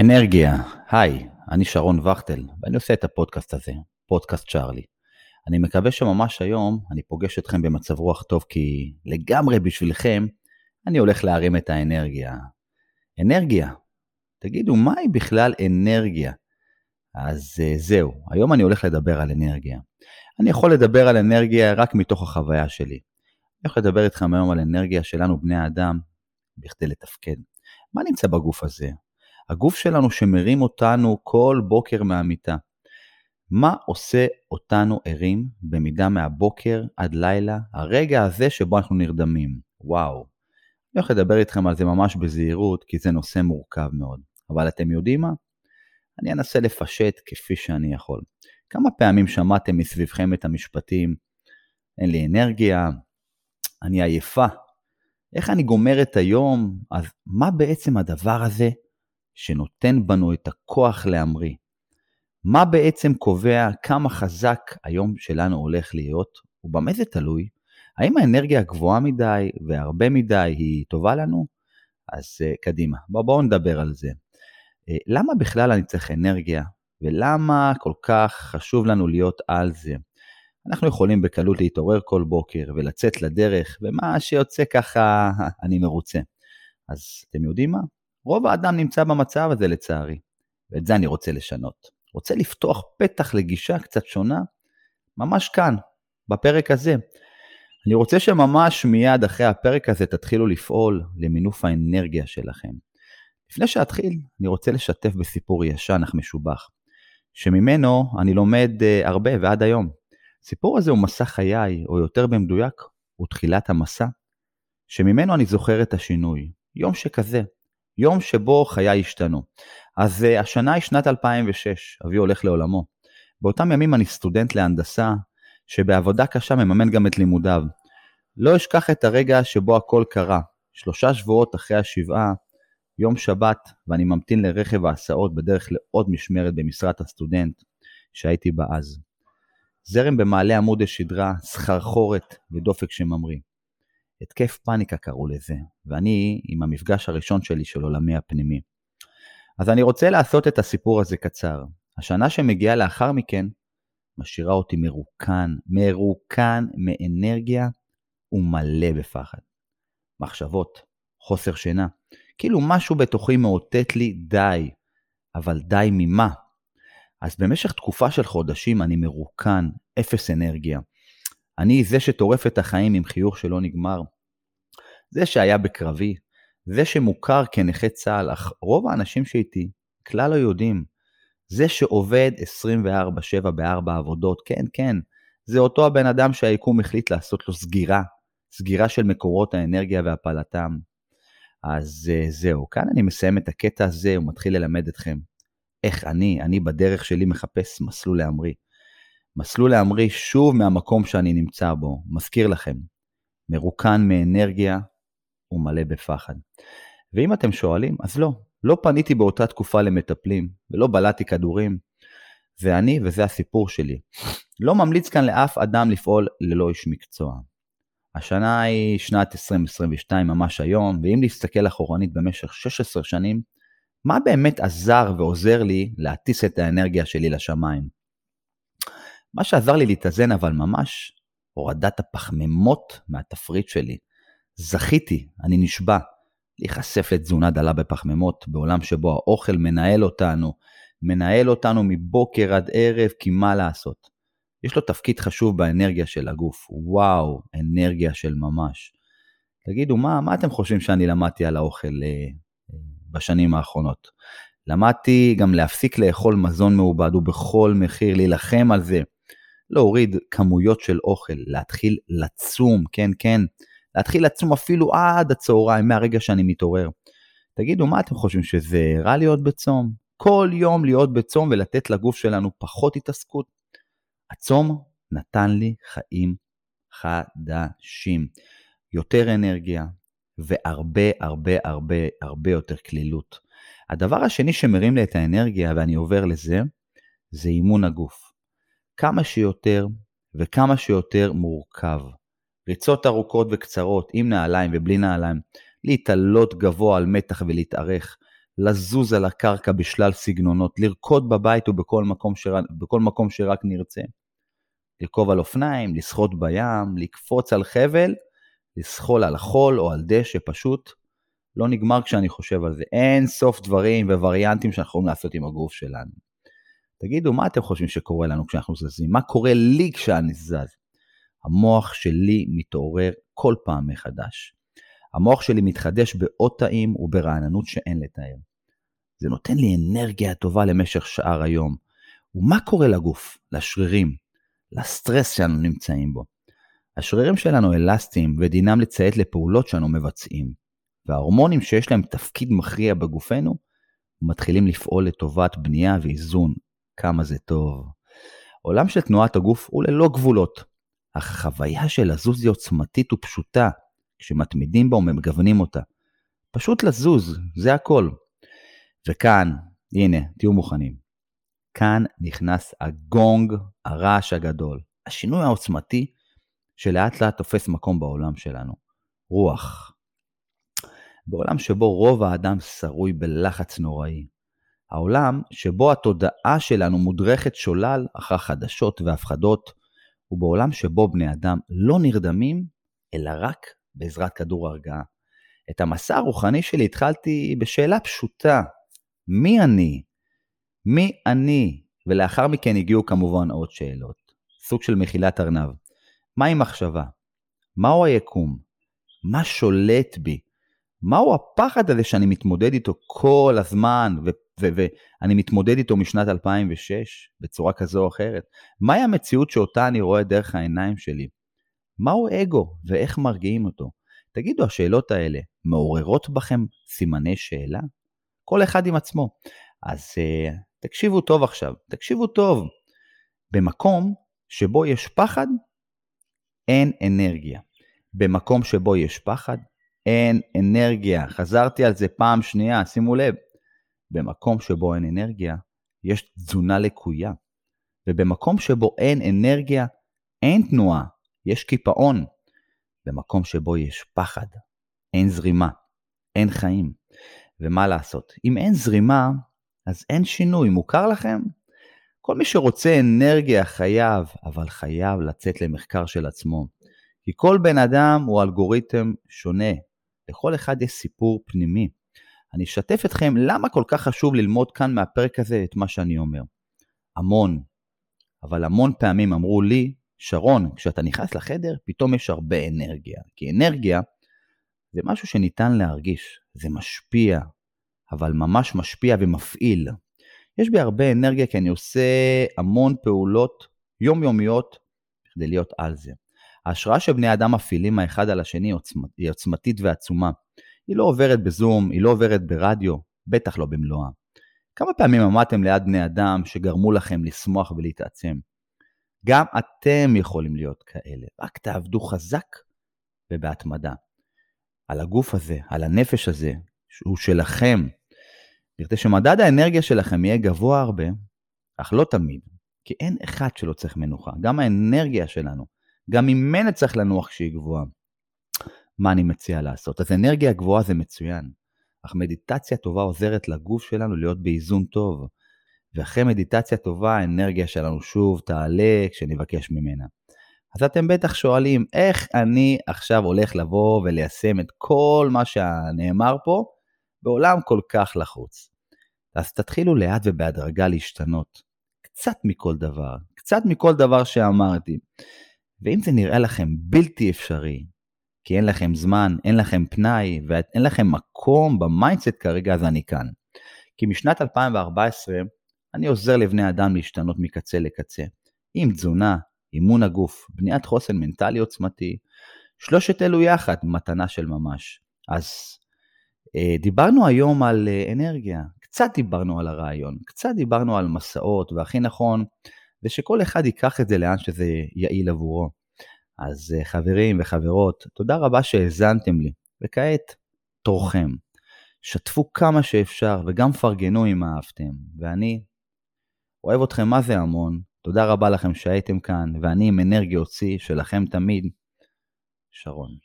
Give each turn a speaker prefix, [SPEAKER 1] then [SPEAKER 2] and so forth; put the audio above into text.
[SPEAKER 1] אנרגיה, היי, אני שרון וכטל, ואני עושה את הפודקאסט הזה, פודקאסט צ'ארלי. אני מקווה שממש היום אני פוגש אתכם במצב רוח טוב, כי לגמרי בשבילכם אני הולך להרים את האנרגיה. אנרגיה, תגידו, מהי בכלל אנרגיה? אז uh, זהו, היום אני הולך לדבר על אנרגיה. אני יכול לדבר על אנרגיה רק מתוך החוויה שלי. אני הולך לדבר איתכם היום על אנרגיה שלנו, בני האדם, בכדי לתפקד. מה נמצא בגוף הזה? הגוף שלנו שמרים אותנו כל בוקר מהמיטה. מה עושה אותנו ערים במידה מהבוקר עד לילה, הרגע הזה שבו אנחנו נרדמים? וואו. אני הולך לדבר איתכם על זה ממש בזהירות, כי זה נושא מורכב מאוד. אבל אתם יודעים מה? אני אנסה לפשט כפי שאני יכול. כמה פעמים שמעתם מסביבכם את המשפטים, אין לי אנרגיה, אני עייפה, איך אני גומר את היום? אז מה בעצם הדבר הזה שנותן בנו את הכוח להמריא? מה בעצם קובע כמה חזק היום שלנו הולך להיות, ובמה זה תלוי? האם האנרגיה גבוהה מדי והרבה מדי היא טובה לנו? אז uh, קדימה, בואו בוא נדבר על זה. Uh, למה בכלל אני צריך אנרגיה, ולמה כל כך חשוב לנו להיות על זה? אנחנו יכולים בקלות להתעורר כל בוקר ולצאת לדרך, ומה שיוצא ככה, אני מרוצה. אז אתם יודעים מה? רוב האדם נמצא במצב הזה לצערי, ואת זה אני רוצה לשנות. רוצה לפתוח פתח לגישה קצת שונה, ממש כאן, בפרק הזה. אני רוצה שממש מיד אחרי הפרק הזה תתחילו לפעול למינוף האנרגיה שלכם. לפני שאתחיל, אני רוצה לשתף בסיפור ישן אך משובח, שממנו אני לומד uh, הרבה ועד היום. הסיפור הזה הוא מסע חיי, או יותר במדויק, הוא תחילת המסע, שממנו אני זוכר את השינוי. יום שכזה, יום שבו חיי השתנו. אז uh, השנה היא שנת 2006, אבי הולך לעולמו. באותם ימים אני סטודנט להנדסה, שבעבודה קשה מממן גם את לימודיו. לא אשכח את הרגע שבו הכל קרה. שלושה שבועות אחרי השבעה, יום שבת, ואני ממתין לרכב ההסעות בדרך לעוד משמרת במשרת הסטודנט שהייתי בה אז. זרם במעלה עמוד השדרה, סחרחורת ודופק שממריא. התקף פאניקה קראו לזה, ואני עם המפגש הראשון שלי של עולמי הפנימי. אז אני רוצה לעשות את הסיפור הזה קצר. השנה שמגיעה לאחר מכן משאירה אותי מרוקן, מרוקן מאנרגיה ומלא בפחד. מחשבות, חוסר שינה, כאילו משהו בתוכי מאותת לי די, אבל די ממה? אז במשך תקופה של חודשים אני מרוקן, אפס אנרגיה. אני זה שטורף את החיים עם חיוך שלא נגמר. זה שהיה בקרבי, זה שמוכר כנכה צה"ל, אך רוב האנשים שאיתי כלל לא יודעים. זה שעובד 24/7 בארבע עבודות, כן, כן, זה אותו הבן אדם שהיקום החליט לעשות לו סגירה, סגירה של מקורות האנרגיה והפלתם. אז אה, זהו, כאן אני מסיים את הקטע הזה ומתחיל ללמד אתכם איך אני, אני בדרך שלי מחפש מסלול להמריא. מסלול להמריא שוב מהמקום שאני נמצא בו, מזכיר לכם, מרוקן מאנרגיה ומלא בפחד. ואם אתם שואלים, אז לא, לא פניתי באותה תקופה למטפלים ולא בלעתי כדורים. ואני, וזה הסיפור שלי, לא ממליץ כאן לאף אדם לפעול ללא איש מקצוע. השנה היא שנת 2022 ממש היום, ואם להסתכל אחורנית במשך 16 שנים, מה באמת עזר ועוזר לי להטיס את האנרגיה שלי לשמיים? מה שעזר לי להתאזן אבל ממש, הורדת הפחמימות מהתפריט שלי. זכיתי, אני נשבע, להיחשף לתזונה דלה בפחמימות, בעולם שבו האוכל מנהל אותנו, מנהל אותנו מבוקר עד ערב, כי מה לעשות? יש לו תפקיד חשוב באנרגיה של הגוף. וואו, אנרגיה של ממש. תגידו, מה, מה אתם חושבים שאני למדתי על האוכל אה, בשנים האחרונות. למדתי גם להפסיק לאכול מזון מעובד ובכל מחיר להילחם על זה. להוריד כמויות של אוכל, להתחיל לצום, כן, כן, להתחיל לצום אפילו עד הצהריים, מהרגע שאני מתעורר. תגידו, מה אתם חושבים, שזה רע להיות בצום? כל יום להיות בצום ולתת לגוף שלנו פחות התעסקות? הצום נתן לי חיים חדשים. יותר אנרגיה, והרבה הרבה הרבה הרבה יותר קלילות. הדבר השני שמרים לי את האנרגיה, ואני עובר לזה, זה אימון הגוף. כמה שיותר וכמה שיותר מורכב. ריצות ארוכות וקצרות, עם נעליים ובלי נעליים, להתעלות גבוה על מתח ולהתארך, לזוז על הקרקע בשלל סגנונות, לרקוד בבית ובכל מקום, שרק, מקום שרק נרצה. לרכוב על אופניים, לשחות בים, לקפוץ על חבל, לסחול על חול או על דשא, פשוט לא נגמר כשאני חושב על זה. אין סוף דברים ווריאנטים שאנחנו יכולים לעשות עם הגוף שלנו. תגידו, מה אתם חושבים שקורה לנו כשאנחנו זזים? מה קורה לי כשאני זז? המוח שלי מתעורר כל פעם מחדש. המוח שלי מתחדש בעוד תאים וברעננות שאין לתאר. זה נותן לי אנרגיה טובה למשך שאר היום. ומה קורה לגוף, לשרירים, לסטרס שאנו נמצאים בו? השרירים שלנו אלסטיים ודינם לציית לפעולות שאנו מבצעים, וההורמונים שיש להם תפקיד מכריע בגופנו, מתחילים לפעול לטובת בנייה ואיזון. כמה זה טוב. עולם של תנועת הגוף הוא ללא גבולות, אך החוויה של לזוז היא עוצמתית ופשוטה, כשמתמידים בה ומגוונים אותה. פשוט לזוז, זה הכל. וכאן, הנה, תהיו מוכנים. כאן נכנס הגונג, הרעש הגדול, השינוי העוצמתי שלאט לאט תופס מקום בעולם שלנו. רוח. בעולם שבו רוב האדם שרוי בלחץ נוראי. העולם שבו התודעה שלנו מודרכת שולל אחר חדשות והפחדות, ובעולם שבו בני אדם לא נרדמים, אלא רק בעזרת כדור הרגעה. את המסע הרוחני שלי התחלתי בשאלה פשוטה, מי אני? מי אני? ולאחר מכן הגיעו כמובן עוד שאלות. סוג של מחילת ארנב. מהי מחשבה? מהו היקום? מה שולט בי? מהו הפחד הזה שאני מתמודד איתו כל הזמן, ואני מתמודד איתו משנת 2006 בצורה כזו או אחרת? מהי המציאות שאותה אני רואה דרך העיניים שלי? מהו אגו ואיך מרגיעים אותו? תגידו, השאלות האלה מעוררות בכם סימני שאלה? כל אחד עם עצמו. אז uh, תקשיבו טוב עכשיו, תקשיבו טוב. במקום שבו יש פחד, אין אנרגיה. במקום שבו יש פחד, אין אנרגיה. חזרתי על זה פעם שנייה, שימו לב. במקום שבו אין אנרגיה, יש תזונה לקויה. ובמקום שבו אין אנרגיה, אין תנועה, יש קיפאון. במקום שבו יש פחד, אין זרימה, אין חיים. ומה לעשות? אם אין זרימה, אז אין שינוי. מוכר לכם? כל מי שרוצה אנרגיה חייב, אבל חייב לצאת למחקר של עצמו. כי כל בן אדם הוא אלגוריתם שונה. לכל אחד יש סיפור פנימי. אני אשתף אתכם למה כל כך חשוב ללמוד כאן מהפרק הזה את מה שאני אומר. המון, אבל המון פעמים אמרו לי, שרון, כשאתה נכנס לחדר, פתאום יש הרבה אנרגיה. כי אנרגיה זה משהו שניתן להרגיש, זה משפיע, אבל ממש משפיע ומפעיל. יש בי הרבה אנרגיה כי אני עושה המון פעולות יומיומיות כדי להיות על זה. ההשראה שבני אדם מפעילים האחד על השני היא עוצמתית ועצומה. היא לא עוברת בזום, היא לא עוברת ברדיו, בטח לא במלואה. כמה פעמים עמדתם ליד בני אדם שגרמו לכם לשמוח ולהתעצם? גם אתם יכולים להיות כאלה, רק תעבדו חזק ובהתמדה. על הגוף הזה, על הנפש הזה, שהוא שלכם, כדי שמדד האנרגיה שלכם יהיה גבוה הרבה, אך לא תמיד, כי אין אחד שלא צריך מנוחה. גם האנרגיה שלנו, גם ממנה צריך לנוח כשהיא גבוהה. מה אני מציע לעשות? אז אנרגיה גבוהה זה מצוין, אך מדיטציה טובה עוזרת לגוף שלנו להיות באיזון טוב. ואחרי מדיטציה טובה, האנרגיה שלנו שוב תעלה כשנבקש ממנה. אז אתם בטח שואלים, איך אני עכשיו הולך לבוא וליישם את כל מה שנאמר פה בעולם כל כך לחוץ? אז תתחילו לאט ובהדרגה להשתנות. קצת מכל דבר, קצת מכל דבר שאמרתי. ואם זה נראה לכם בלתי אפשרי, כי אין לכם זמן, אין לכם פנאי ואין לכם מקום ב mindset כרגע, אז אני כאן. כי משנת 2014 אני עוזר לבני אדם להשתנות מקצה לקצה. עם תזונה, אימון הגוף, בניית חוסן מנטלי עוצמתי, שלושת אלו יחד, מתנה של ממש. אז אה, דיברנו היום על אה, אנרגיה, קצת דיברנו על הרעיון, קצת דיברנו על מסעות, והכי נכון זה שכל אחד ייקח את זה לאן שזה יעיל עבורו. אז אה, חברים וחברות, תודה רבה שהאזנתם לי, וכעת תורכם. שתפו כמה שאפשר וגם פרגנו אם אהבתם, ואני אוהב אתכם מה זה המון, תודה רבה לכם שהייתם כאן, ואני עם אנרגיה הוציא שלכם תמיד, שרון.